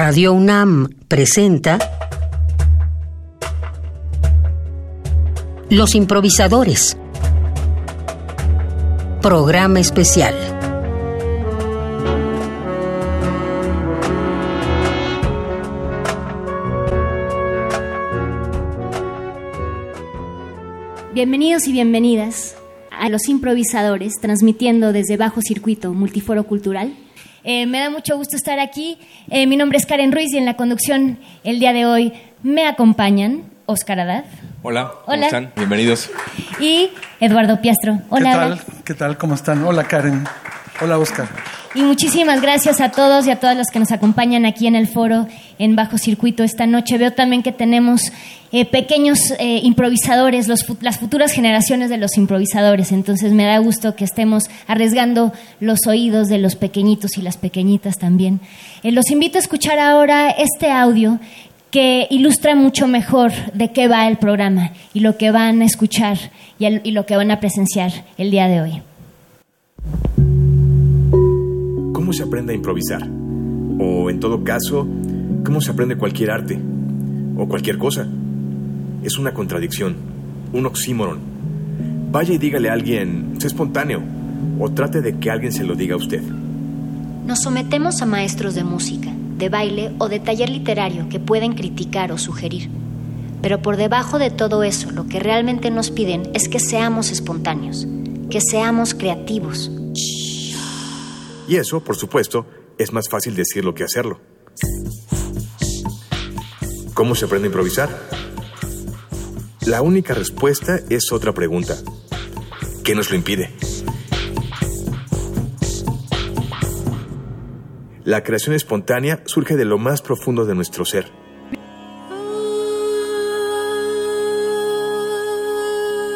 Radio UNAM presenta Los improvisadores. Programa especial. Bienvenidos y bienvenidas a los improvisadores, transmitiendo desde Bajo Circuito Multiforo Cultural. Eh, me da mucho gusto estar aquí. Eh, mi nombre es Karen Ruiz y en la conducción el día de hoy me acompañan Oscar Adad. Hola, ¿cómo están? Bienvenidos. Y Eduardo Piastro. Hola. ¿Qué tal? ¿Qué tal? ¿Cómo están? Hola Karen. Hola Oscar. Y muchísimas gracias a todos y a todas los que nos acompañan aquí en el foro en Bajo Circuito esta noche. Veo también que tenemos eh, pequeños eh, improvisadores, las futuras generaciones de los improvisadores. Entonces me da gusto que estemos arriesgando los oídos de los pequeñitos y las pequeñitas también. Eh, los invito a escuchar ahora este audio que ilustra mucho mejor de qué va el programa y lo que van a escuchar y lo que van a presenciar el día de hoy. ¿Cómo se aprende a improvisar? O en todo caso, ¿cómo se aprende cualquier arte? O cualquier cosa. Es una contradicción, un oxímoron. Vaya y dígale a alguien, sé espontáneo, o trate de que alguien se lo diga a usted. Nos sometemos a maestros de música, de baile o de taller literario que pueden criticar o sugerir. Pero por debajo de todo eso, lo que realmente nos piden es que seamos espontáneos, que seamos creativos. Y eso, por supuesto, es más fácil decirlo que hacerlo. ¿Cómo se aprende a improvisar? La única respuesta es otra pregunta. ¿Qué nos lo impide? La creación espontánea surge de lo más profundo de nuestro ser.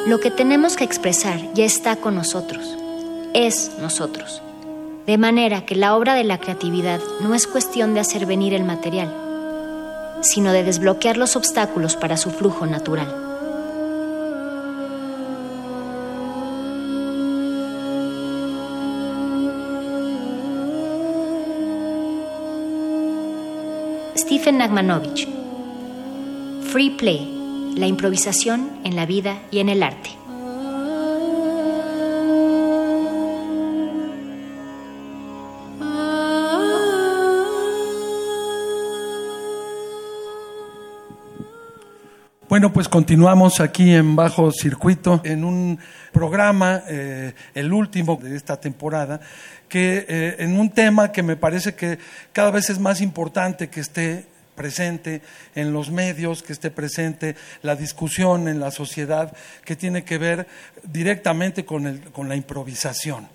Lo que tenemos que expresar ya está con nosotros, es nosotros. De manera que la obra de la creatividad no es cuestión de hacer venir el material, sino de desbloquear los obstáculos para su flujo natural. Stephen Nagmanovich. Free Play, la improvisación en la vida y en el arte. Bueno, pues continuamos aquí en Bajo Circuito en un programa, eh, el último de esta temporada, que eh, en un tema que me parece que cada vez es más importante que esté presente en los medios, que esté presente la discusión en la sociedad, que tiene que ver directamente con, con la improvisación.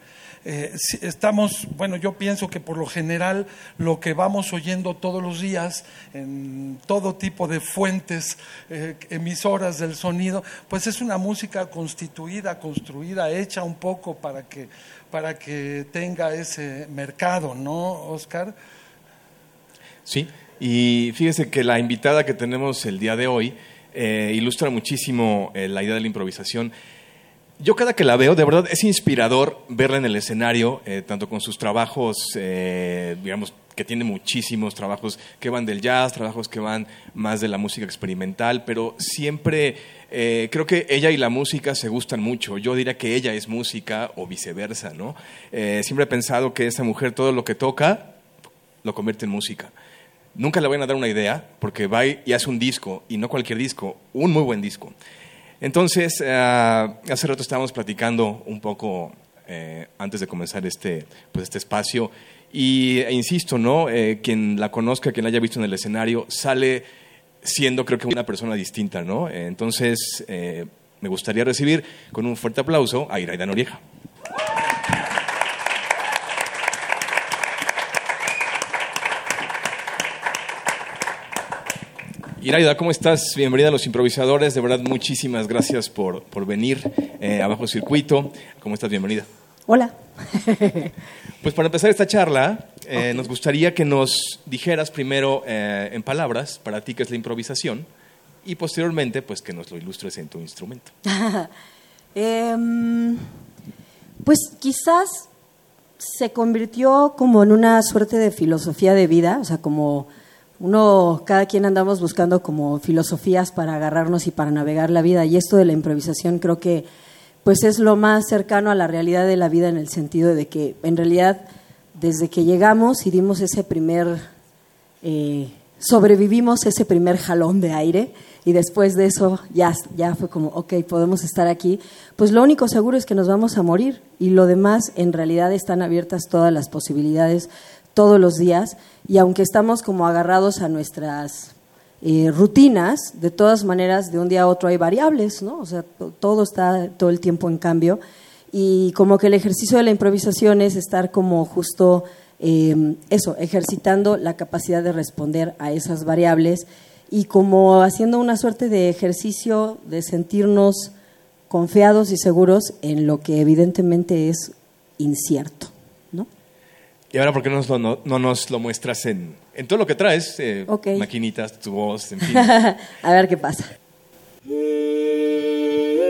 Eh, estamos, bueno, yo pienso que por lo general lo que vamos oyendo todos los días en todo tipo de fuentes eh, emisoras del sonido, pues es una música constituida, construida, hecha un poco para que, para que tenga ese mercado, ¿no, Oscar? Sí, y fíjese que la invitada que tenemos el día de hoy eh, ilustra muchísimo la idea de la improvisación. Yo cada que la veo, de verdad es inspirador verla en el escenario, eh, tanto con sus trabajos, eh, digamos, que tiene muchísimos trabajos que van del jazz, trabajos que van más de la música experimental, pero siempre eh, creo que ella y la música se gustan mucho. Yo diría que ella es música o viceversa, ¿no? siempre he pensado que esa mujer todo lo que toca lo convierte en música. Nunca le van a dar una idea porque va y hace un disco, y no cualquier disco, un muy buen disco. Entonces, eh, hace rato estábamos platicando un poco eh, antes de comenzar este, pues este espacio y e insisto, ¿no? Eh, quien la conozca, quien la haya visto en el escenario, sale siendo creo que una persona distinta, ¿no? entonces, me gustaría recibir con un fuerte aplauso a Iraida Norieja. Iraida, ¿cómo estás? Bienvenida a Los Improvisadores. De verdad, muchísimas gracias por, por venir eh, a Bajo Circuito. ¿Cómo estás? Bienvenida. Hola. pues para empezar esta charla, eh, nos gustaría que nos dijeras primero eh, en palabras para ti qué es la improvisación y posteriormente pues que nos lo ilustres en tu instrumento. Em, pues quizás se convirtió como en una suerte de filosofía de vida, o sea, como uno, cada quien andamos buscando como filosofías para agarrarnos y para navegar la vida. Y esto de la improvisación creo que pues es lo más cercano a la realidad de la vida en el sentido de que en realidad desde que llegamos y dimos ese primer, eh, sobrevivimos ese primer jalón de aire y después de eso ya, ya fue como, ok, podemos estar aquí, pues lo único seguro es que nos vamos a morir y lo demás en realidad están abiertas todas las posibilidades todos los días y aunque estamos como agarrados a nuestras eh, rutinas, de todas maneras de un día a otro hay variables, ¿no? O sea, todo está todo el tiempo en cambio y como que el ejercicio de la improvisación es estar como justo em, eso, ejercitando la capacidad de responder a esas variables y como haciendo una suerte de ejercicio de sentirnos confiados y seguros en lo que evidentemente es incierto. Y ahora, ¿por qué no nos lo, no, nos lo muestras en, en, todo lo que traes? Eh, Maquinitas, tu voz, en fin. a ver qué pasa.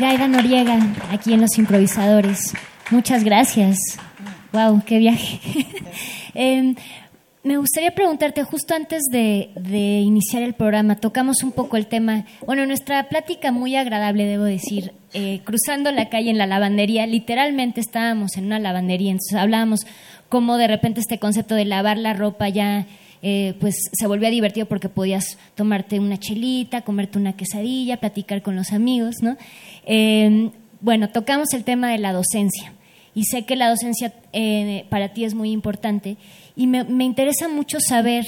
Iraida Noriega, aquí en Los Improvisadores. Muchas gracias. Wow, qué viaje. Em, me gustaría preguntarte, justo antes de, iniciar el programa, tocamos un poco el tema, bueno, nuestra plática muy agradable, debo decir, eh, cruzando la calle en la lavandería, literalmente estábamos en una lavandería, entonces hablábamos cómo de repente este concepto de lavar la ropa ya eh, pues se volvía divertido porque podías tomarte una chelita, comerte una quesadilla, platicar con los amigos, ¿no? Em, bueno, tocamos el tema de la docencia y sé que la docencia eh, para ti es muy importante y me, interesa mucho saber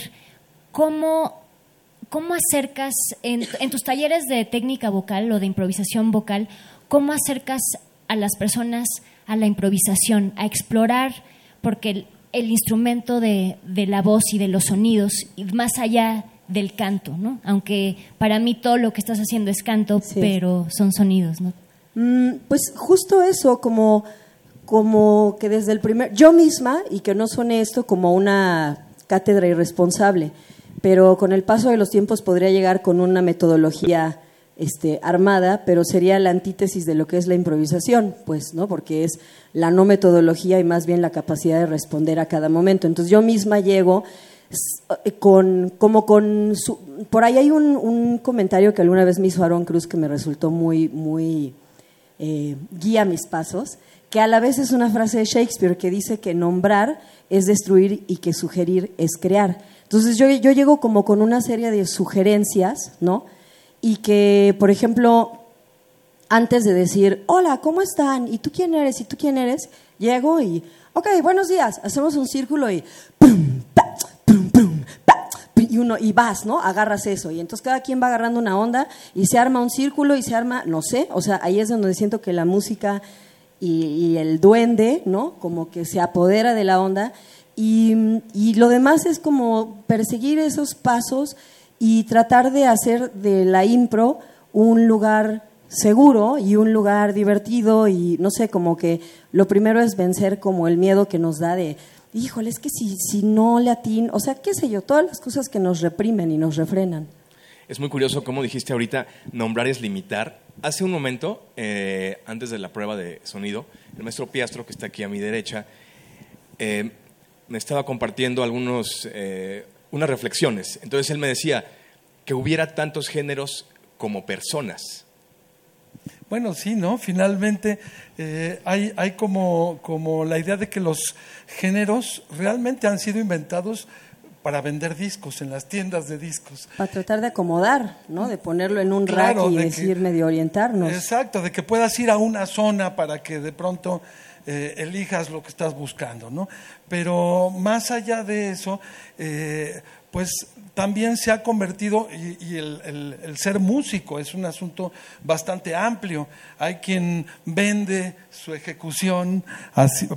cómo, cómo acercas en, en, tus talleres de técnica vocal o de improvisación vocal, cómo acercas a las personas a la improvisación, a explorar, porque el instrumento de, la voz y de los sonidos, y más allá del canto, ¿no? Aunque para mí todo lo que estás haciendo es canto, pero son sonidos, ¿no? Mm, pues justo eso, como, como que desde el primer, yo misma, y que no suene esto como una cátedra irresponsable, pero con el paso de los tiempos podría llegar con una metodología este, armada, pero sería la antítesis de lo que es la improvisación, pues, ¿no? Porque es la no metodología y más bien la capacidad de responder a cada momento. Entonces yo misma llego eh, con, como con su, por ahí hay un, comentario que alguna vez me hizo Aaron Cruz que me resultó muy, muy eh, guía mis pasos, que a la vez es una frase de Shakespeare que dice que nombrar es destruir y que sugerir es crear. Entonces yo, yo llego como con una serie de sugerencias, ¿no? Y que, por ejemplo, antes de decir, hola, ¿cómo están? ¿Y tú quién eres? ¿Y tú quién eres? Llego y, ok, buenos días, hacemos un círculo y, y uno y vas, ¿no? Agarras eso y entonces cada quien va agarrando una onda y se arma un círculo y se arma, no sé, o sea, ahí es donde siento que la música y, y el duende, ¿no? Como que se apodera de la onda y, y lo demás es como perseguir esos pasos y tratar de hacer de la impro un lugar seguro y un lugar divertido y no sé, como que lo primero es vencer como el miedo que nos da de, híjole, es que si, si no le atin, o sea, qué sé yo, todas las cosas que nos reprimen y nos refrenan. Es muy curioso, como dijiste ahorita, nombrar es limitar. Hace un momento, eh, antes de la prueba de sonido, el maestro Piastro, que está aquí a mi derecha, eh, me estaba compartiendo algunos, eh, unas reflexiones. Entonces él me decía que hubiera tantos géneros como personas. Bueno, sí, ¿no? Finalmente eh, hay, hay como, como la idea de que los géneros realmente han sido inventados para vender discos en las tiendas de discos. Para tratar de acomodar, ¿no? De ponerlo en un rack y decir medio orientarnos. Exacto, de que puedas ir a una zona para que de pronto eh, elijas lo que estás buscando, ¿no? Pero más allá de eso, eh, pues también se ha convertido, y, el, ser músico es un asunto bastante amplio. Hay quien vende su ejecución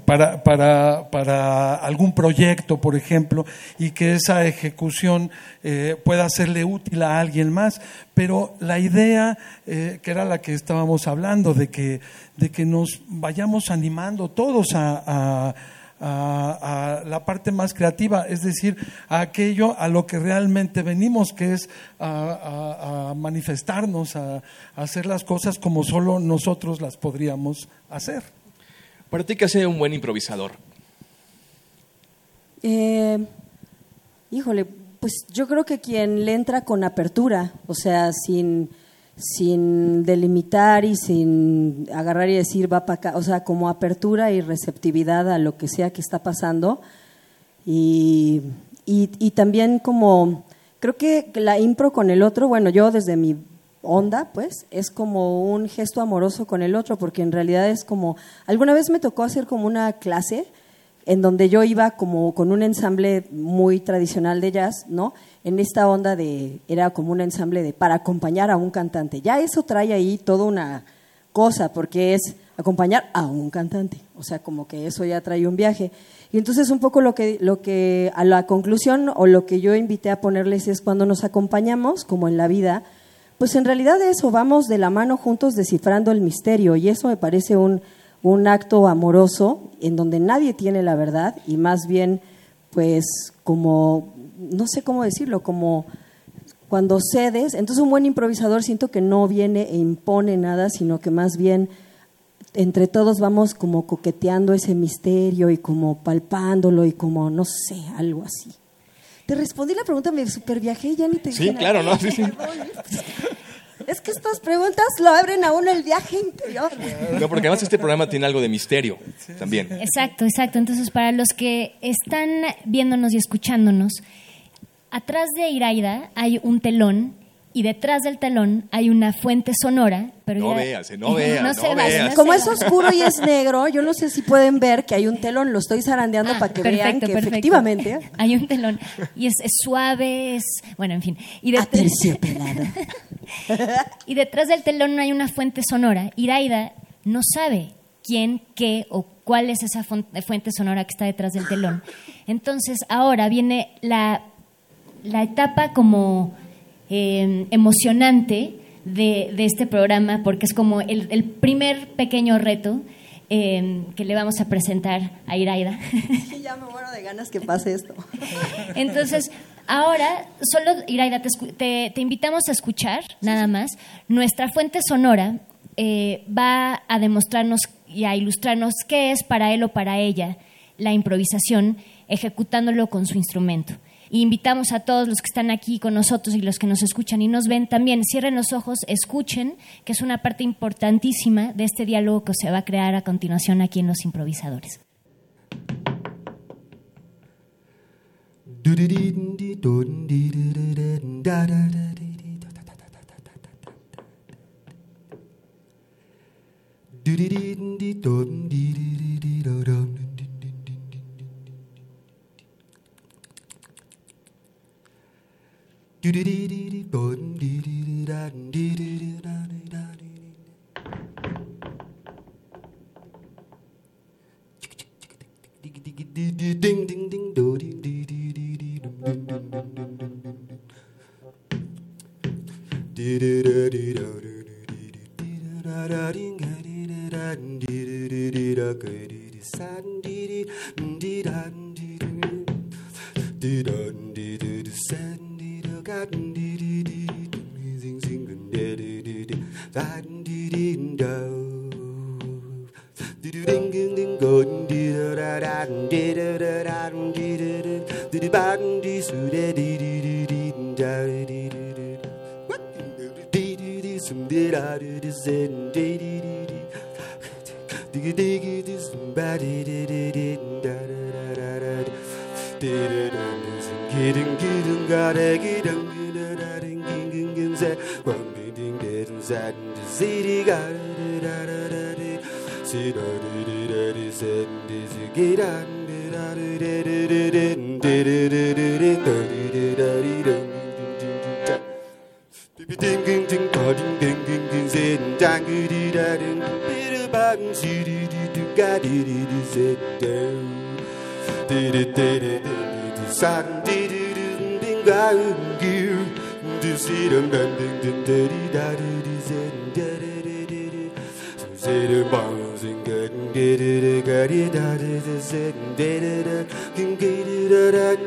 para, para, algún proyecto, por ejemplo, y que esa ejecución eh, pueda serle útil a alguien más. Pero la idea, que era la que estábamos hablando, de que, de que nos vayamos animando todos a, la parte más creativa, es decir, a aquello a lo que realmente venimos, que es a, manifestarnos, a, hacer las cosas como solo nosotros las podríamos hacer. ¿Para ti qué hace un buen improvisador? Eh, híjole, pues yo creo que quien le entra con apertura, o sea, sin sin delimitar y sin agarrar y decir va para acá, o sea, como apertura y receptividad a lo que sea que está pasando. Y, y, también como, creo que la impro con el otro, bueno, yo desde mi onda, pues, es como un gesto amoroso con el otro, porque en realidad es como, alguna vez me tocó hacer como una clase en donde yo iba como con un ensamble muy tradicional de jazz, ¿no? En esta onda de, era como un ensamble de, para acompañar a un cantante. Ya eso trae ahí toda una cosa, porque es acompañar a un cantante. O sea, como que eso ya trae un viaje. Y entonces un poco lo que, lo que, a la conclusión o lo que yo invité a ponerles es cuando nos acompañamos, como en la vida, pues en realidad eso, vamos de la mano juntos descifrando el misterio. Y eso me parece un un acto amoroso en donde nadie tiene la verdad y más bien, pues, como, no sé cómo decirlo, como, cuando cedes, entonces un buen improvisador siento que no viene e impone nada, sino que más bien entre todos vamos como coqueteando ese misterio y como palpándolo y como, no sé, algo así. Te respondí la pregunta, me super viajé y ya ni te Sí, claro, ¿no? Sí, sí. Es que estas preguntas lo abren a uno el viaje interior. No, porque además este programa tiene algo de misterio también. Exacto, exacto. Entonces, para los que están viéndonos y escuchándonos, atrás de Iraida hay un telón y detrás del telón hay una fuente sonora. Pero No ya- veas, no veas, no se vale, veas. no Como se es oscuro y es negro, yo no sé si pueden ver que hay un telón, lo estoy zarandeando Ah, para que vean que efectivamente hay un telón y es, es suave, es bueno, en fin. Y, de- aterciopelado. y detrás del telón no hay una fuente sonora. Iraida no sabe quién, qué o cuál es esa fuente sonora que está detrás del telón. Entonces ahora viene la, la etapa como eh, emocionante de, de este programa porque es como el, el primer pequeño reto eh, que le vamos a presentar a Iraida. ya me muero de ganas que pase esto. Entonces, ahora, solo, Iraida, te, te- te invitamos a escuchar, nada más. Nuestra fuente sonora eh, va a demostrarnos y a ilustrarnos qué es para él o para ella la improvisación, ejecutándolo con su instrumento. Y invitamos a todos los que están aquí con nosotros y los que nos escuchan y nos ven también, cierren los ojos, escuchen, que es una parte importantísima de este diálogo que se va a crear a continuación aquí en Los Improvisadores. Sand forgotten. Dee dee dee, sing sing, dee dee dee dee, fighting dee dee do. Dee dee ding ding ding, golden dee da da da, dee da da da, dee da da, dee dee baden dee su da dee dee dee dee da dee dee dee. What dee dee dee, some dee da dee dee, zen dee dee dee dee. Diggy diggy, this body, dee dee dee, da da da da da, dee da da da. 기둥 기둥 가래 기둥 기둥 다른 긴긴 금세 광빙딩 대든 사든 지리 가르르라라라리 시러르르라리 센디지기란 디라르르르르 디르르르르 디르르르르 딩딩딩 거딩딩딩딩 센장그리라른 비르방 시리디둥 가리리리 센데 디르디르디디 산 da da da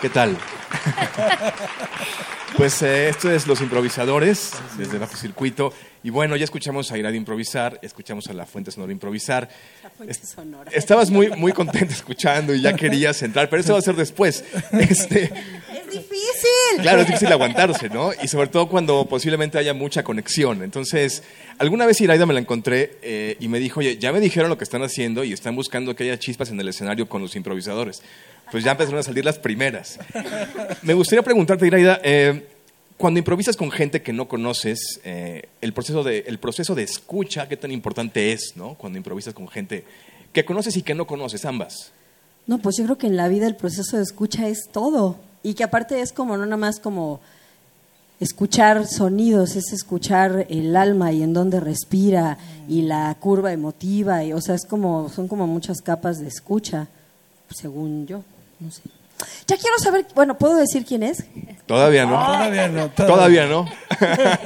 ¿Qué tal? Pues eh, esto es Los Improvisadores, desde Bajo Circuito. Y bueno, ya escuchamos a Ira de improvisar, improvisar, a La Fuente Sonora improvisar. La Fuente Sonora. Estabas muy, muy contento escuchando y ya querías entrar, pero eso va a ser después. Este, es difícil. Claro, es difícil aguantarse, ¿no? Y sobre todo cuando posiblemente haya mucha conexión. Entonces, alguna vez Iraida me la encontré eh, y me dijo, oye, ya me dijeron lo que están haciendo y están buscando que haya chispas en el escenario con los improvisadores pues ya empezaron a salir las primeras. Me gustaría preguntarte, Iraida, eh, cuando improvisas con gente que no conoces, eh, el, proceso de, proceso de escucha, ¿qué tan importante es, no? Cuando improvisas con gente que conoces y que no conoces, ambas. No, pues yo creo que en la vida el proceso de escucha es todo. Y que aparte es como, no nada más como escuchar sonidos, es escuchar el alma y en dónde respira y la curva emotiva. Y, o sea, es como, son como muchas capas de escucha, según yo. No sé. Ya quiero saber, bueno, ¿puedo decir quién es? Todavía no. Todavía no. Todavía, no.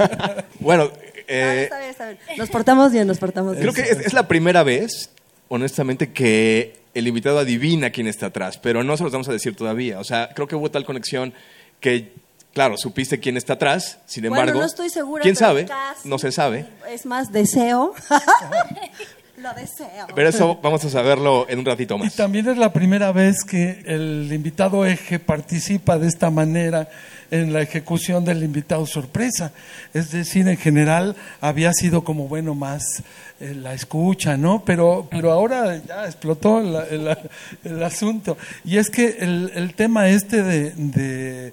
bueno, eh, está bien, está bien. nos portamos bien, nos portamos bien. Creo que es, la primera vez, honestamente, que el invitado adivina quién está atrás, pero no se los vamos a decir todavía. O sea, creo que hubo tal conexión que, claro, supiste quién está atrás, sin embargo... Bueno, no estoy segura. ¿Quién sabe? No se sabe. Es más deseo. Lo deseo. Pero eso vamos a saberlo en un ratito más. Y también es la primera vez que el invitado eje participa de esta manera en la ejecución del invitado sorpresa. Es decir, en general había sido como, bueno, más eh, la escucha, ¿no? Pero, pero ahora ya explotó el, asunto. Y es que el, tema este de,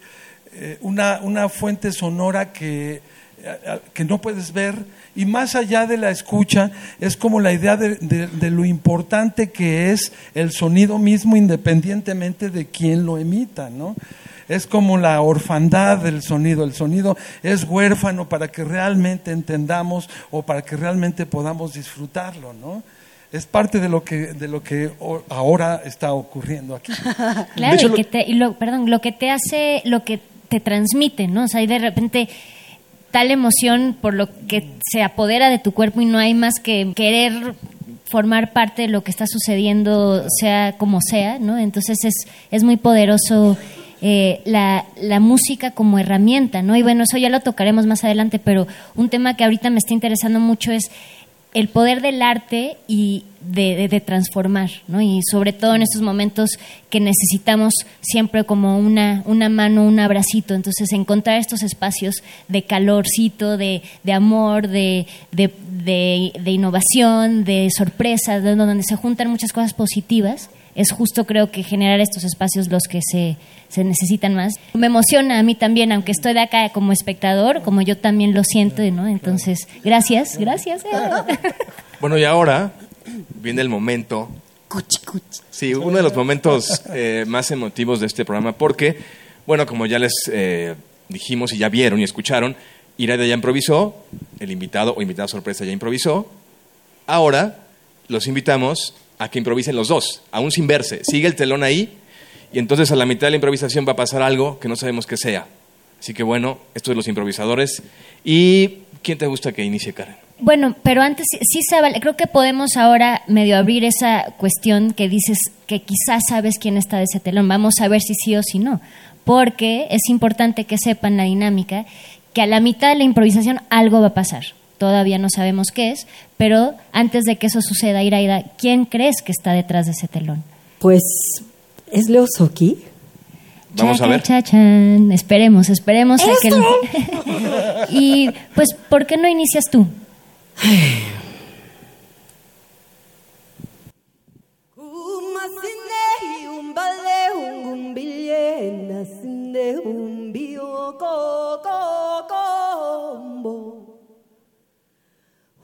eh, una, una fuente sonora que, eh, que no puedes ver, y más allá de la escucha, es como la idea de, lo importante que es el sonido mismo independientemente de quién lo emita, ¿no? Es como la orfandad del sonido. El sonido es huérfano para que realmente entendamos o para que realmente podamos disfrutarlo, ¿no? es parte de lo que de lo que ahora está ocurriendo aquí. Claro, y, que te, lo, perdón, lo que te hace, lo que te transmite, ¿no? O sea, y de repente tal emoción por lo que se apodera de tu cuerpo y no hay más que querer formar parte de lo que está sucediendo, sea como sea, ¿no? Entonces es, es muy poderoso eh, la, la, música como herramienta, ¿no? Y bueno, eso ya lo tocaremos más adelante, pero un tema que ahorita me está interesando mucho es el poder del arte y de, transformar, ¿no? Y sobre todo en estos momentos que necesitamos siempre como una, una mano, un abracito. Entonces, encontrar estos espacios de calorcito, de, de amor, de, de, innovación, de sorpresa, donde se juntan muchas cosas positivas es justo creo que generar estos espacios los que se, se, necesitan más. Me emociona a mí también, aunque estoy de acá como espectador, como yo también lo siento, ¿no? Entonces, gracias, gracias. Eh. Bueno, y ahora viene el momento. Sí, uno de los momentos eh, más emotivos de este programa, porque, bueno, como ya les eh, dijimos y ya vieron y escucharon, Iraida ya improvisó, el invitado o invitada sorpresa ya improvisó. Ahora los invitamos a que improvisen los dos, aún sin verse. Sigue el telón ahí y entonces a la mitad de la improvisación va a pasar algo que no sabemos qué sea. Así que bueno, esto es los improvisadores. ¿Y quién te gusta que inicie, Karen? Bueno, pero antes sí se vale. Creo que podemos ahora medio abrir esa cuestión que dices que quizás sabes quién está de ese telón. Vamos a ver si sí o si no. Porque es importante que sepan la dinámica, que a la mitad de la improvisación algo va a pasar todavía no sabemos qué es, pero antes de que eso suceda, Iraida, ¿quién crees que está detrás de ese telón? Pues es Leo Soki. Vamos a ver. Esperemos, esperemos a que... y pues, ¿por qué no inicias tú?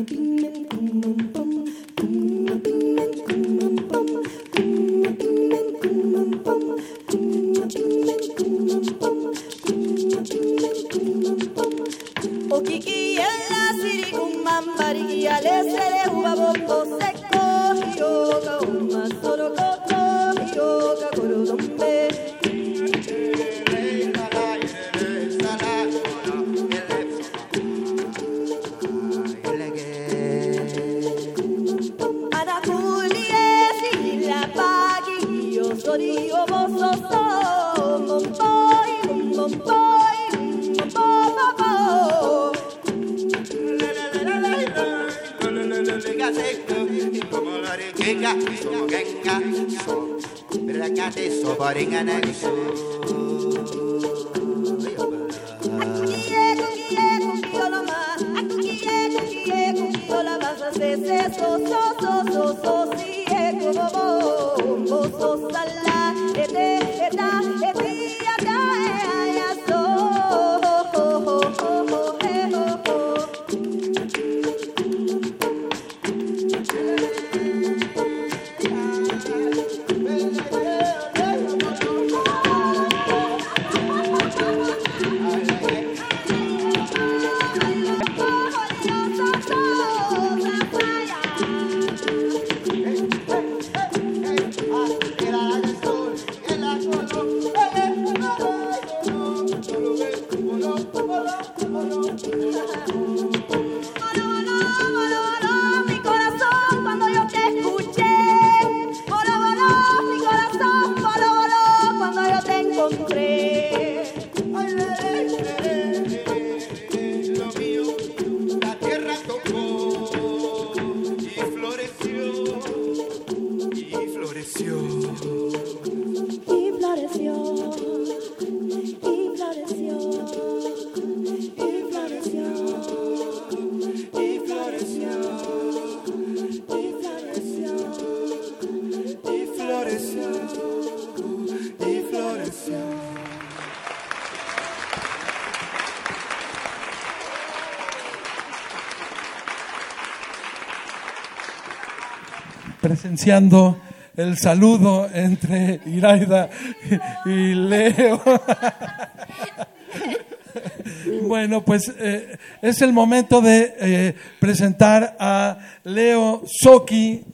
looking el saludo entre Iraida y Leo. Bueno, pues eh, es el momento de eh, presentar a Leo Soki.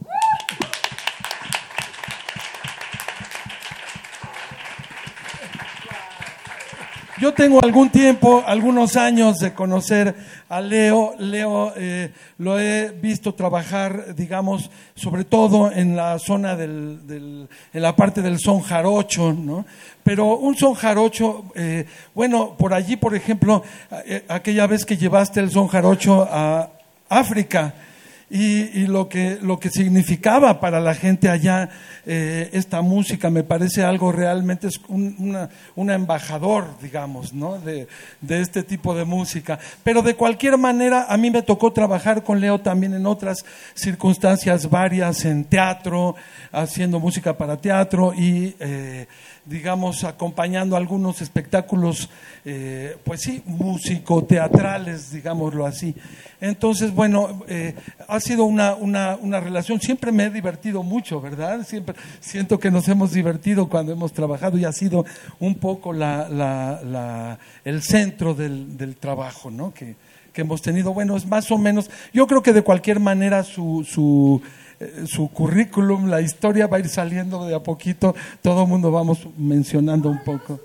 Yo tengo algún tiempo, algunos años de conocer a Leo. Leo eh, lo he visto trabajar, digamos, sobre todo en la zona del, del- en la parte del son jarocho, ¿no? Pero un son jarocho, eh, bueno, por allí, por ejemplo, eh, aquella vez que llevaste el son jarocho a África, y, lo que lo que significaba para la gente allá eh, esta música me parece algo realmente es un una embajador digamos no de, de este tipo de música pero de cualquier manera a mí me tocó trabajar con Leo también en otras circunstancias varias en teatro haciendo música para teatro y eh, digamos, acompañando algunos espectáculos, eh, pues sí, músico-teatrales, digámoslo así. Entonces, bueno, eh, ha sido una, una, una relación, siempre me he divertido mucho, ¿verdad? Siempre siento que nos hemos divertido cuando hemos trabajado y ha sido un poco la, la, la- el centro del, del trabajo, ¿no? Que, que hemos tenido. Bueno, es más o menos, yo creo que de cualquier manera su, su, eh, su currículum, la historia va a ir saliendo de a poquito, todo el mundo vamos mencionando un poco.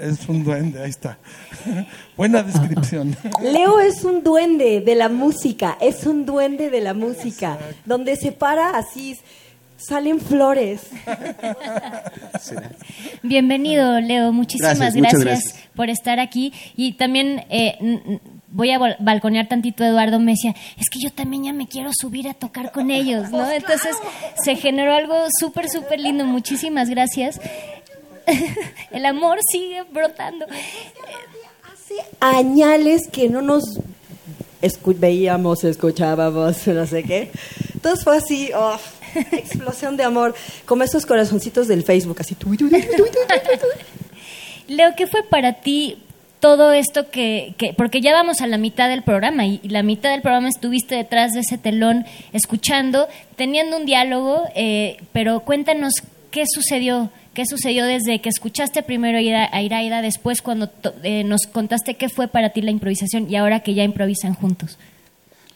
Es un duende, ahí está. Buena descripción. Leo es un duende de la música, es un duende de la música, donde se para así, salen flores. Bienvenido, Leo. Muchísimas Gracias, gracias, muchas gracias. por estar aquí. Y también eh, voy a bal- balconear tantito. Eduardo me decía, es que yo también ya me quiero subir a tocar con ellos, ¿no? Entonces se generó algo súper, súper lindo. Muchísimas gracias. El amor sigue brotando. Hace añales que no nos escu- veíamos, escuchábamos, no sé qué. Entonces fue así, oh, explosión de amor, como esos corazoncitos del Facebook, así. Leo, ¿qué fue para ti todo esto que, que- porque ya vamos a la mitad del programa y, y la mitad del programa estuviste detrás de ese telón escuchando, teniendo un diálogo, eh, pero cuéntanos qué sucedió, qué sucedió desde que escuchaste primero a Ira- a Iraida, después cuando eh, nos contaste qué fue para ti la improvisación y ahora que ya improvisan juntos.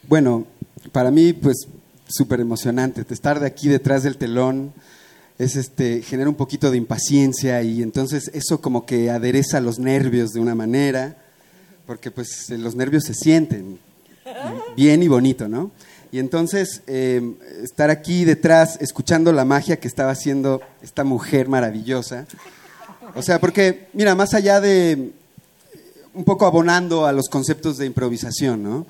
Bueno, para mí, pues, súper emocionante. Estar de aquí detrás del telón es este, genera un poquito de impaciencia y entonces eso como que adereza los nervios de una manera, porque pues los nervios se sienten bien y bonito, ¿no? Y entonces eh, estar aquí detrás escuchando la magia que estaba haciendo esta mujer maravillosa. O sea, porque, mira, más allá de un poco abonando a los conceptos de improvisación, ¿no?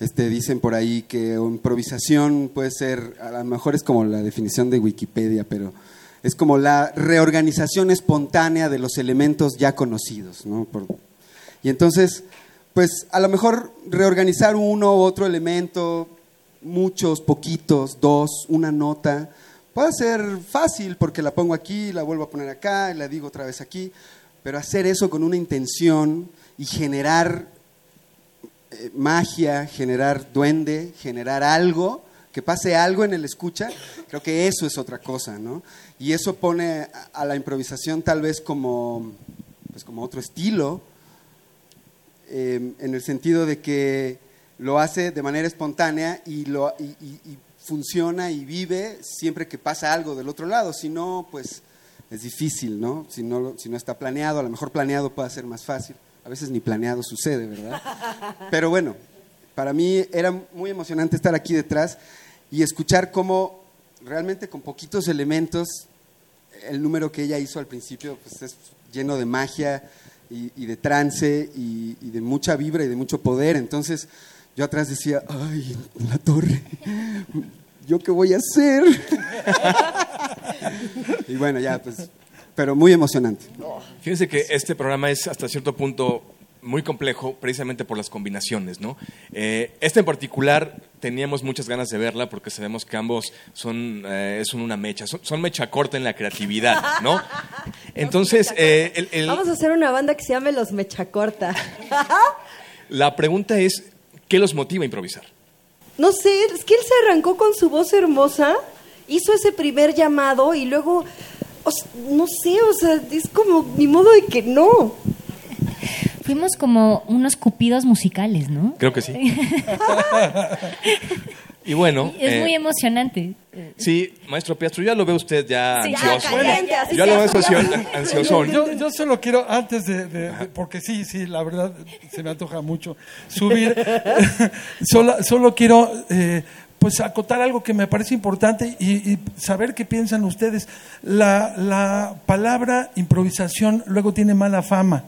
Este, dicen por ahí que improvisación puede ser, a lo mejor es como la definición de Wikipedia, pero es como la reorganización espontánea de los elementos ya conocidos, ¿no? Y entonces, pues a lo mejor reorganizar uno u otro elemento, muchos, poquitos, dos, una nota, puede ser fácil porque la pongo aquí, la vuelvo a poner acá, y la digo otra vez aquí, pero hacer eso con una intención y generar eh, magia, generar duende, generar algo, que pase algo en el escucha, creo que eso es otra cosa, ¿no? Y eso pone a- la improvisación tal vez como, pues como otro estilo, eh, en el sentido de que lo hace de manera espontánea y, lo, y, y- y funciona y vive siempre que pasa algo del otro lado. Si no, pues es difícil, ¿no? Si no, si no está planeado, a lo mejor planeado puede ser más fácil. A veces ni planeado sucede, ¿verdad? Pero bueno, para mí era muy emocionante estar aquí detrás y escuchar cómo realmente con poquitos elementos el número que ella hizo al principio pues, es lleno de magia y, y de trance y, y de mucha vibra y de mucho poder. Entonces yo atrás decía, ay, la torre, ¿yo qué voy a hacer? y bueno, ya, pues, pero muy emocionante. Fíjense que este programa es hasta cierto punto muy complejo precisamente por las combinaciones, ¿no? Eh, esta en particular teníamos muchas ganas de verla porque sabemos que ambos son, eh, son una mecha, son, son mecha corta en la creatividad, ¿no? Entonces, eh, el- el- Vamos a hacer una banda que se llame Los Mechacorta. la pregunta es, ¿qué los motiva a improvisar? No sé, es que él se arrancó con su voz hermosa, hizo ese primer llamado y luego, o no sé, o sea, es como ni modo de que no. Fuimos como unos cupidos musicales, ¿no? Creo que sí. Y bueno, Es eh, muy emocionante. sí, maestro Piastro, ya lo ve usted ya Sí, ansioso. ya, caliente, así ya lo veo ansioso. Yo, yo solo quiero, antes de, de- de- porque sí, sí, la verdad se me antoja mucho subir, solo, solo quiero eh, pues acotar algo que me parece importante y, y saber qué piensan ustedes. La, la palabra improvisación luego tiene mala fama,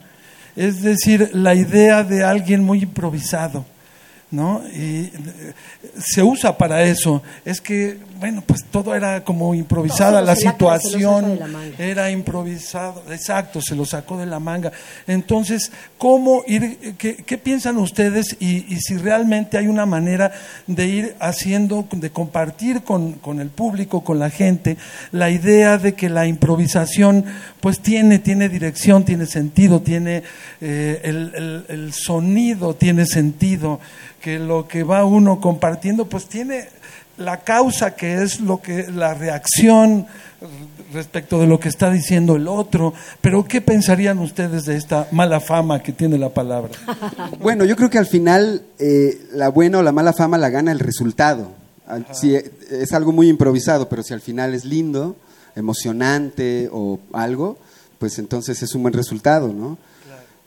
es decir, la idea de alguien muy improvisado. ¿No? Y eh, se usa para eso. Es que, bueno, pues todo era como improvisada, la situación la era improvisado, exacto, se lo sacó de la manga. Entonces, ¿cómo ir, qué, qué piensan ustedes y, y si realmente hay una manera de ir haciendo, de compartir con, con el público, con la gente, la idea de que la improvisación pues tiene, tiene dirección, tiene sentido, tiene eh, el, el- el sonido, tiene sentido, que lo que va uno compartiendo pues tiene la causa que es lo que la reacción respecto de lo que está diciendo el otro, pero ¿qué pensarían ustedes de esta mala fama que tiene la palabra? Bueno, yo creo que al final eh, la buena o la mala fama la gana el resultado. Si es algo muy improvisado, pero si al final es lindo, emocionante o algo, pues entonces es un buen resultado, ¿no?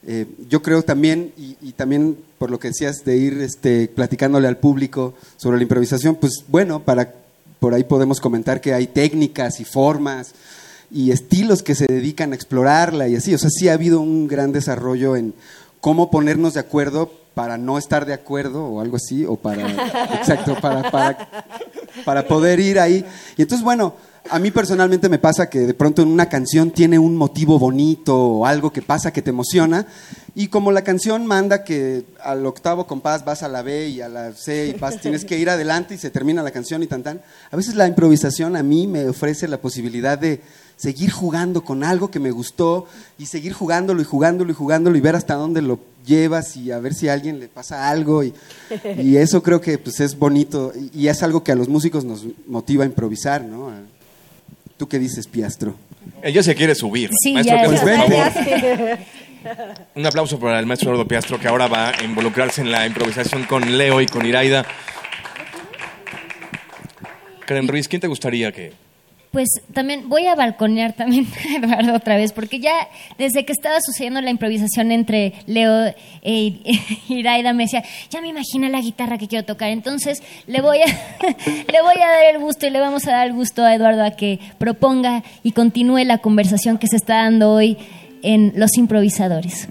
Eh, yo creo también, y, y también por lo que decías de ir este, platicándole al público sobre la improvisación, pues bueno, para, por ahí podemos comentar que hay técnicas y formas y estilos que se dedican a explorarla y así. O sea, sí ha habido un gran desarrollo en cómo ponernos de acuerdo para no estar de acuerdo o algo así, o para, exacto, para, para, para poder ir ahí. Y entonces, bueno, a mí personalmente me pasa que de pronto en una canción tiene un motivo bonito o algo que pasa que te emociona. Y como la canción manda que al octavo compás vas a la B y a la C y vas, tienes que ir adelante y se termina la canción y tan tan. A veces la improvisación a mí me ofrece la posibilidad de seguir jugando con algo que me gustó y seguir jugándolo y jugándolo y jugándolo y ver hasta dónde lo llevas y a ver si a alguien le pasa algo y, y eso creo que pues es bonito y, y es algo que a los músicos nos motiva a improvisar, ¿no? ¿Tú qué dices, Piastro? Ella se quiere subir. Sí, maestro, ya, pues. Un aplauso para el maestro Eduardo Piastro que ahora va a involucrarse en la improvisación con Leo y con Iraida. Karen Ruiz, ¿quién te gustaría que pues también voy a balconear también Eduardo otra vez, porque ya desde que estaba sucediendo la improvisación entre Leo e Iraida me decía, ya me imagino la guitarra que quiero tocar. Entonces le voy, a, le voy a dar el gusto y le vamos a dar el gusto a Eduardo a que proponga y continúe la conversación que se está dando hoy en Los Improvisadores.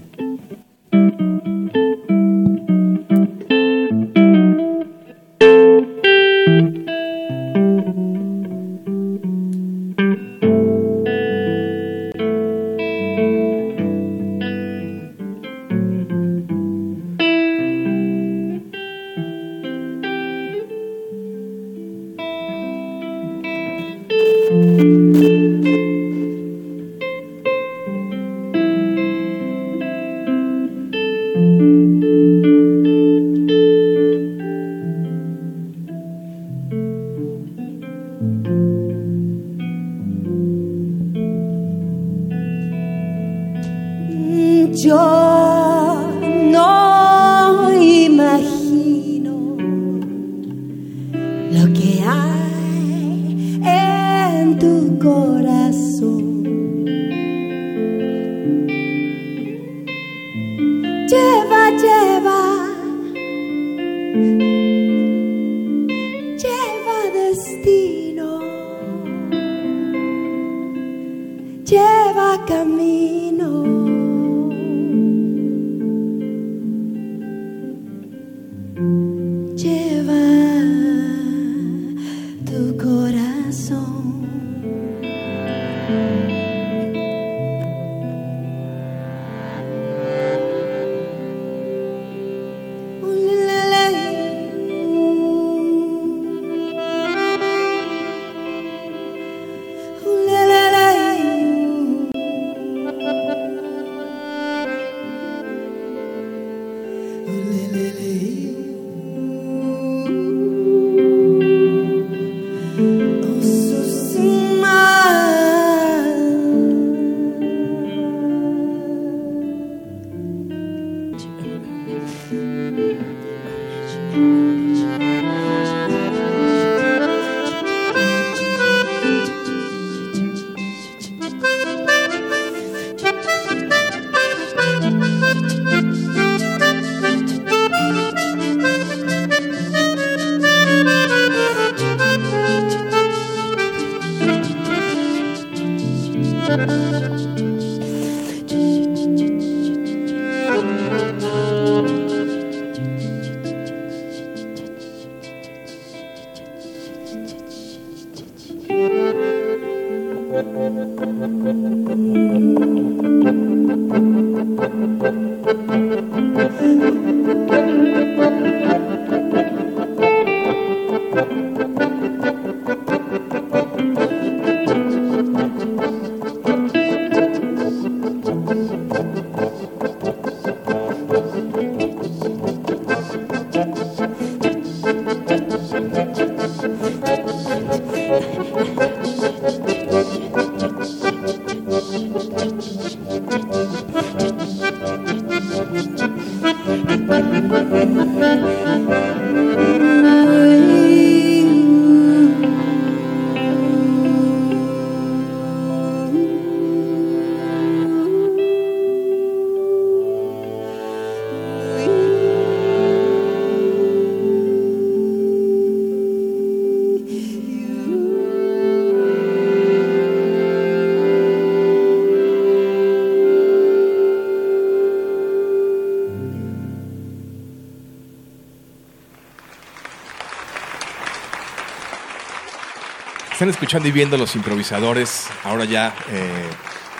Están escuchando y viendo los improvisadores. Ahora ya, eh,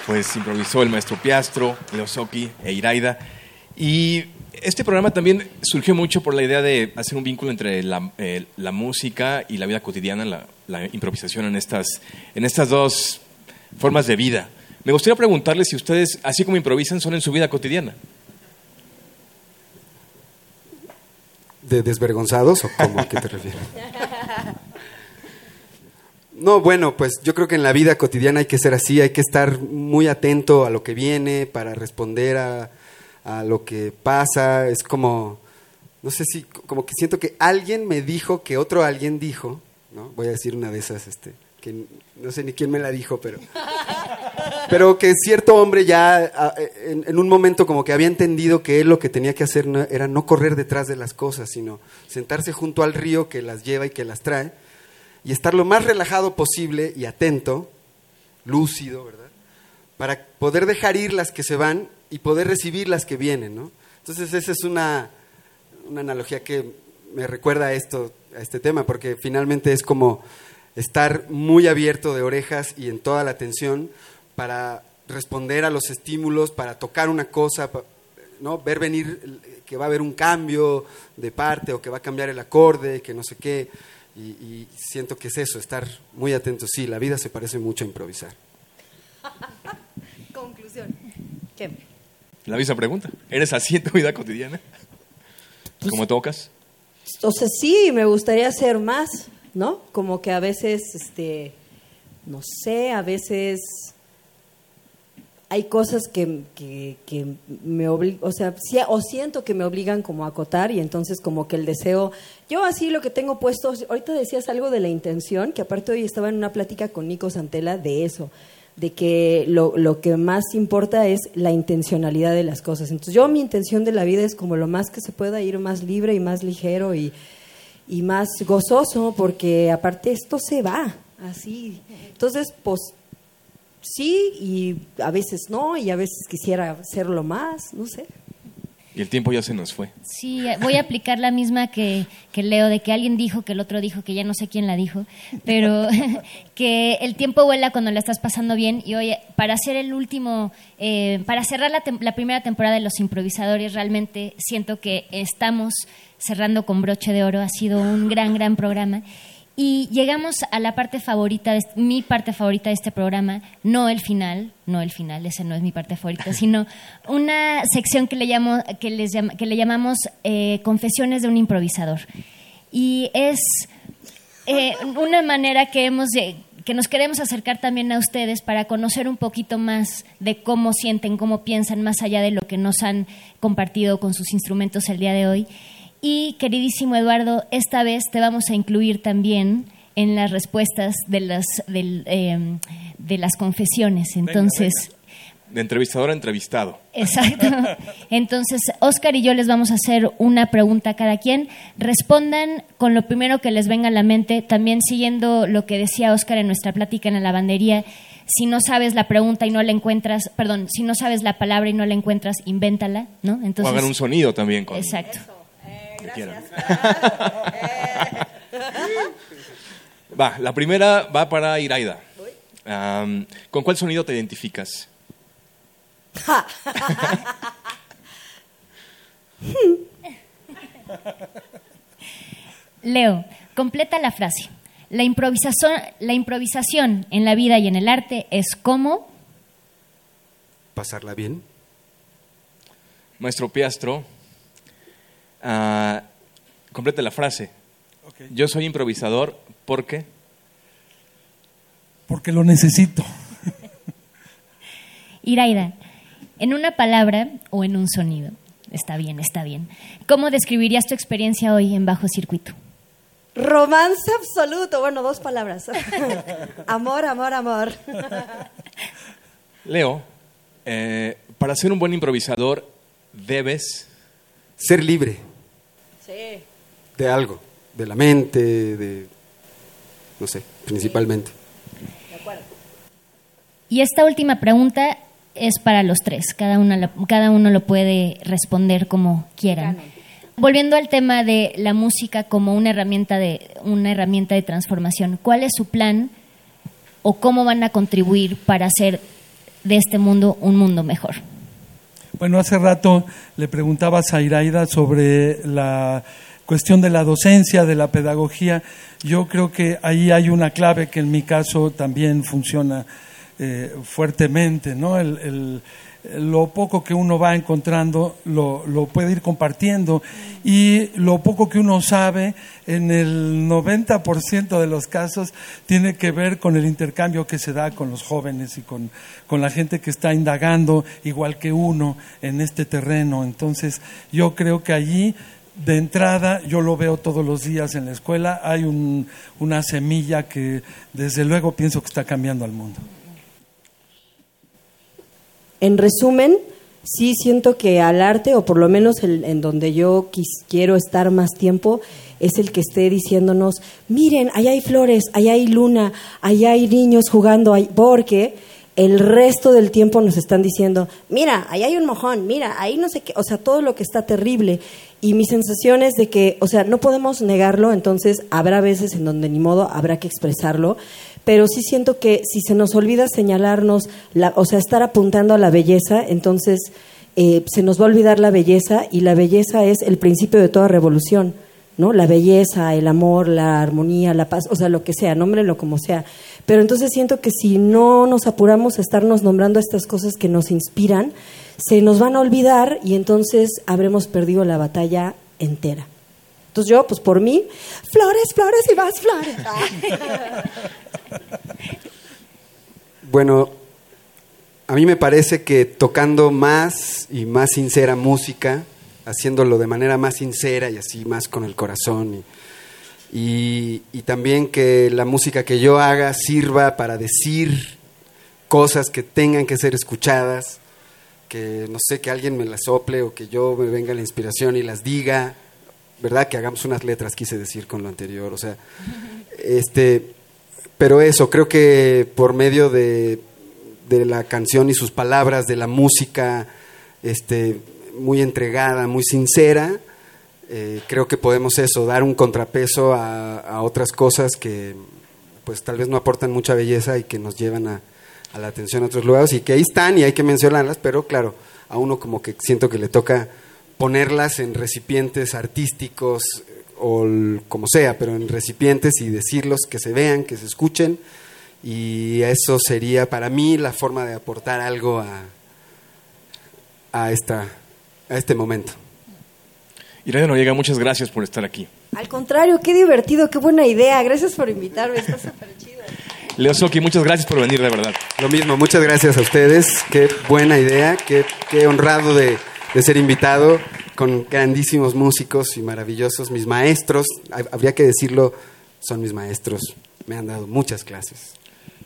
pues improvisó el maestro Piastro, Leosoki e Iraida. Y este programa también surgió mucho por la idea de hacer un vínculo entre la, eh, la música y la vida cotidiana, la, la improvisación en estas, en estas dos formas de vida. Me gustaría preguntarles si ustedes, así como improvisan, son en su vida cotidiana. ¿De desvergonzados o cómo? ¿A qué te refieres? No, bueno, pues yo creo que en la vida cotidiana hay que ser así, hay que estar muy atento a lo que viene para responder a, a lo que pasa. Es como, no sé si, como que siento que alguien me dijo que otro alguien dijo, ¿no? Voy a decir una de esas, este, que no sé ni quién me la dijo, pero... Pero que cierto hombre ya en un momento como que había entendido que él lo que tenía que hacer no- era no correr detrás de las cosas, sino sentarse junto al río que las lleva y que las trae y estar lo más relajado posible y atento, lúcido, ¿verdad? Para poder dejar ir las que se van y poder recibir las que vienen, ¿no? Entonces esa es una, una analogía que me recuerda a esto, a este tema, porque finalmente es como estar muy abierto de orejas y en toda la atención para responder a los estímulos, para tocar una cosa, ¿no? ver venir el- que va a haber un cambio de parte o que va a cambiar el acorde, que no sé qué. Y, y siento que es eso, estar muy atento. Sí, la vida se parece mucho a improvisar. Conclusión. ¿Qué? La misma pregunta. ¿Eres así en tu vida cotidiana? ¿Cómo tocas? O sea, sí, me gustaría hacer más, ¿no? Como que a veces, este, no sé, a veces hay cosas que, que, me obligan, o sea, o siento que me obligan como a acotar y entonces como que el deseo, yo así lo que tengo puesto, ahorita decías algo de la intención, que aparte hoy estaba en una plática con Nico Santela de eso, de que lo, lo que más importa es la intencionalidad de las cosas. Entonces yo mi intención de la vida es como lo más que se pueda ir más libre y más ligero y, y más gozoso, porque aparte esto se va, así. Entonces, pues sí, y a veces no, y a veces quisiera hacerlo más, no sé. Y el tiempo ya se nos fue. Sí, eh, voy a aplicar la misma que, que Leo, de que alguien dijo, que el otro dijo, que ya no sé quién la dijo, pero que el tiempo vuela cuando la estás pasando bien. Y oye, para hacer el último, eh, para cerrar la, la primera temporada de Los Improvisadores, realmente siento que estamos cerrando con broche de oro. Ha sido un gran, gran programa. Y llegamos a la parte favorita, de, mi parte favorita de este programa, no el final, no el final, ese no es mi parte favorita, sino una sección que le, llamo, que les llama- que le llamamos eh, Confesiones de un improvisador. Y es eh, una manera que hemos que nos queremos acercar también a ustedes para conocer un poquito más de cómo sienten, cómo piensan, más allá de lo que nos han compartido con sus instrumentos el día de hoy. Y queridísimo Eduardo, esta vez te vamos a incluir también en las respuestas de las, del, eh, de las confesiones. Entonces, De entrevistador a entrevistado. Exacto. Entonces, Oscar y yo les vamos a hacer una pregunta a cada quien. Respondan con lo primero que les venga a la mente, también siguiendo lo que decía Oscar en nuestra plática en la lavandería. Si no sabes la pregunta y no la encuentras, perdón, si no sabes la palabra y no la encuentras, invéntala, ¿no? o hagan un sonido también. Con, Exacto. Que quieran. Va, la primera va para Iraida. ¿Con cuál sonido te identificas? Leo, completa la frase. La improvisación, la improvisación en la vida y en el arte es como Pasarla bien. Maestro Piastro, ah, complete la frase. Yo soy improvisador porque Porque lo necesito. Iraida, en una palabra o en un sonido. Está bien, está bien. ¿Cómo describirías tu experiencia hoy en Bajo Circuito? Romance absoluto. Bueno, dos palabras. amor, amor, amor. Leo, eh, para ser un buen improvisador debes Ser libre Sí. de algo, de la mente, de, no sé, principalmente. Y esta última pregunta es para los tres. Cada, una la- cada uno lo puede responder como quieran. Volviendo al tema de la música como una herramienta de una herramienta de transformación, ¿cuál es su plan o cómo van a contribuir para hacer de este mundo un mundo mejor? Bueno, hace rato le preguntabas a Iraida sobre la cuestión de la docencia, de la pedagogía. Yo creo que ahí hay una clave que en mi caso también funciona eh, fuertemente, ¿no? El- lo poco que uno va encontrando lo, puede ir compartiendo y lo poco que uno sabe en el 90% de los casos tiene que ver con el intercambio que se da con los jóvenes y con, con la gente que está indagando igual que uno en este terreno. Entonces yo creo que allí de entrada, yo lo veo todos los días en la escuela, hay un- una semilla que desde luego pienso que está cambiando al mundo. En resumen, sí siento que al arte, o por lo menos el- en donde yo quis- quiero estar más tiempo, es el que esté diciéndonos, miren, allá hay flores, allá hay luna, allá hay niños jugando, ahí", porque el resto del tiempo nos están diciendo, mira, ahí hay un mojón, mira, ahí no sé qué, o sea, todo lo que está terrible. Y mi sensación es de que, o sea, no podemos negarlo, entonces habrá veces en donde ni modo habrá que expresarlo, pero sí siento que si se nos olvida señalarnos, la, o sea, estar apuntando a la belleza, entonces eh, se nos va a olvidar la belleza y la belleza es el principio de toda revolución, ¿no? La belleza, el amor, la armonía, la paz, o sea, lo que sea, nómbrenlo como sea. Pero entonces siento que si no nos apuramos a estarnos nombrando estas cosas que nos inspiran, se nos van a olvidar y entonces habremos perdido la batalla entera. Entonces yo, pues por mí, flores, flores y más flores. Bueno, a mí me parece que tocando más y más sincera música, haciéndolo de manera más sincera y así más con el corazón, y, y- y también que la música que yo haga sirva para decir cosas que tengan que ser escuchadas, que no sé, que alguien me las sople o que yo me venga la inspiración y las diga, ¿verdad? Que hagamos unas letras, quise decir con lo anterior, o sea, este, pero eso, creo que por medio de, de la canción y sus palabras, de la música, este, muy entregada, muy sincera, eh, creo que podemos eso, dar un contrapeso a, otras cosas que pues tal vez no aportan mucha belleza y que nos llevan a, la atención a otros lugares y que ahí están y hay que mencionarlas, pero claro, a uno como que siento que le toca ponerlas en recipientes artísticos o como sea, pero en recipientes y decirlos que se vean, que se escuchen y eso sería para mí la forma de aportar algo a, a, esta, a este momento. Irene Noriega, muchas gracias por estar aquí. Al contrario, qué divertido, qué buena idea. Gracias por invitarme, está súper chido. Leo Soki, muchas gracias por venir, de verdad. Lo mismo, muchas gracias a ustedes. Qué buena idea, qué, qué honrado de, de ser invitado con grandísimos músicos y maravillosos, mis maestros. hab- Habría que decirlo, son mis maestros. Me han dado muchas clases.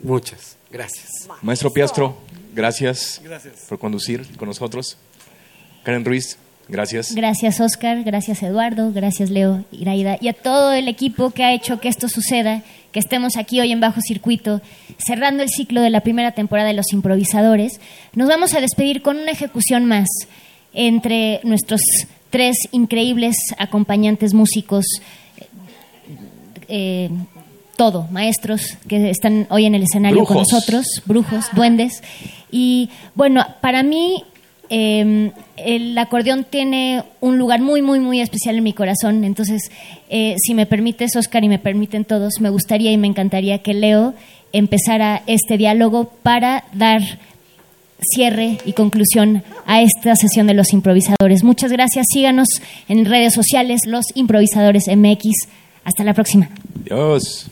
Muchas. Gracias. Maestro Piastro, gracias, Gracias. por conducir con nosotros. Karen Ruiz, gracias. Gracias Oscar, gracias Eduardo, gracias Leo, Iraida y a todo el equipo que ha hecho que esto suceda, que estemos aquí hoy en Bajo Circuito, cerrando el ciclo de la primera temporada de Los Improvisadores. Nos vamos a despedir con una ejecución más entre nuestros tres increíbles acompañantes músicos, eh, todo, maestros que están hoy en el escenario con nosotros, brujos, duendes. Y bueno, para mí eh, el acordeón tiene un lugar muy, muy, muy especial en mi corazón. Entonces, eh, si me permites, Oscar, y me permiten todos, me gustaría y me encantaría que Leo empezara este diálogo para dar cierre y conclusión a esta sesión de los improvisadores. Muchas gracias. Síganos en redes sociales, los improvisadores MX. Hasta la próxima. Adiós.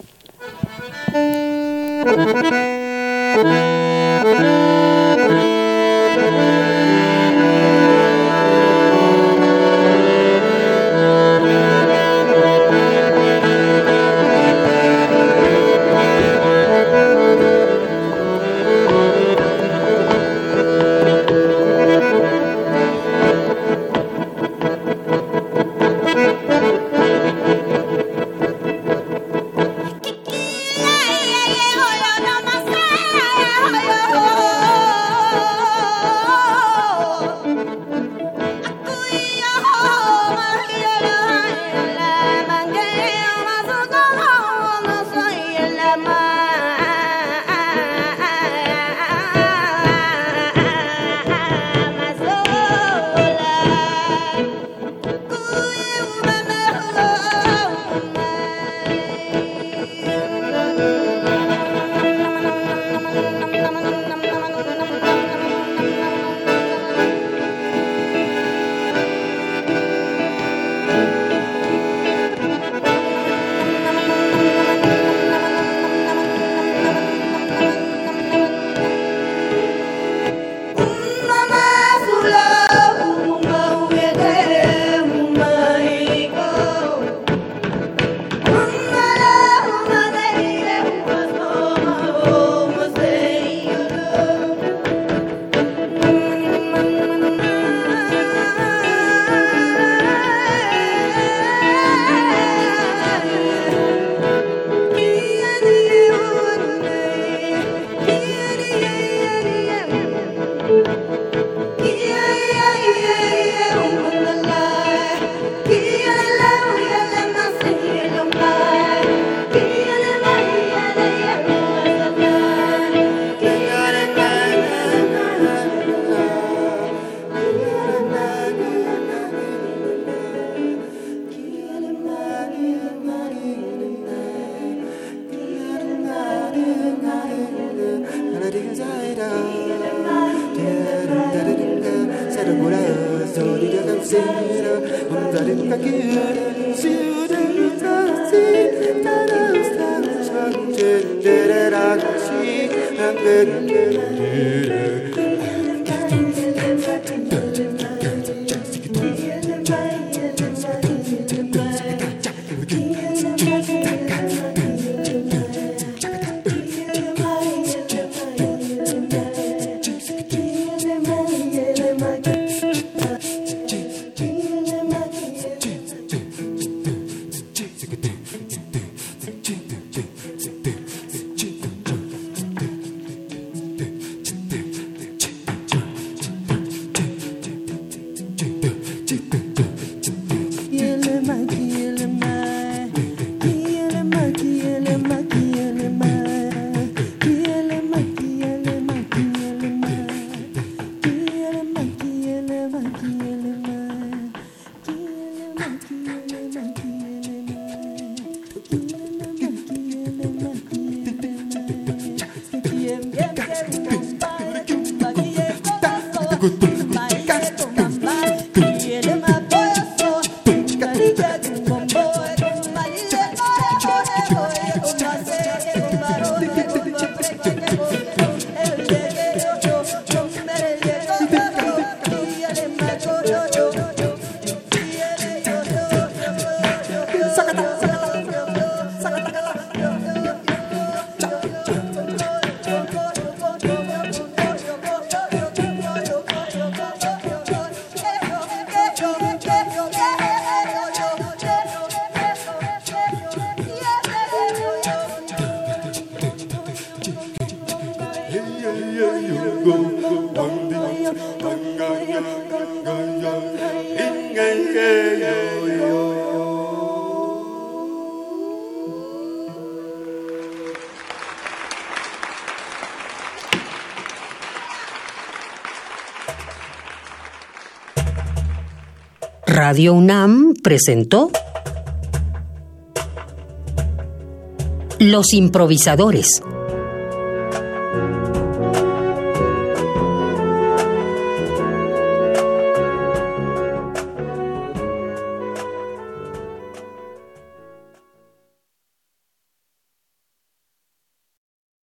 Radio UNAM presentó Los improvisadores.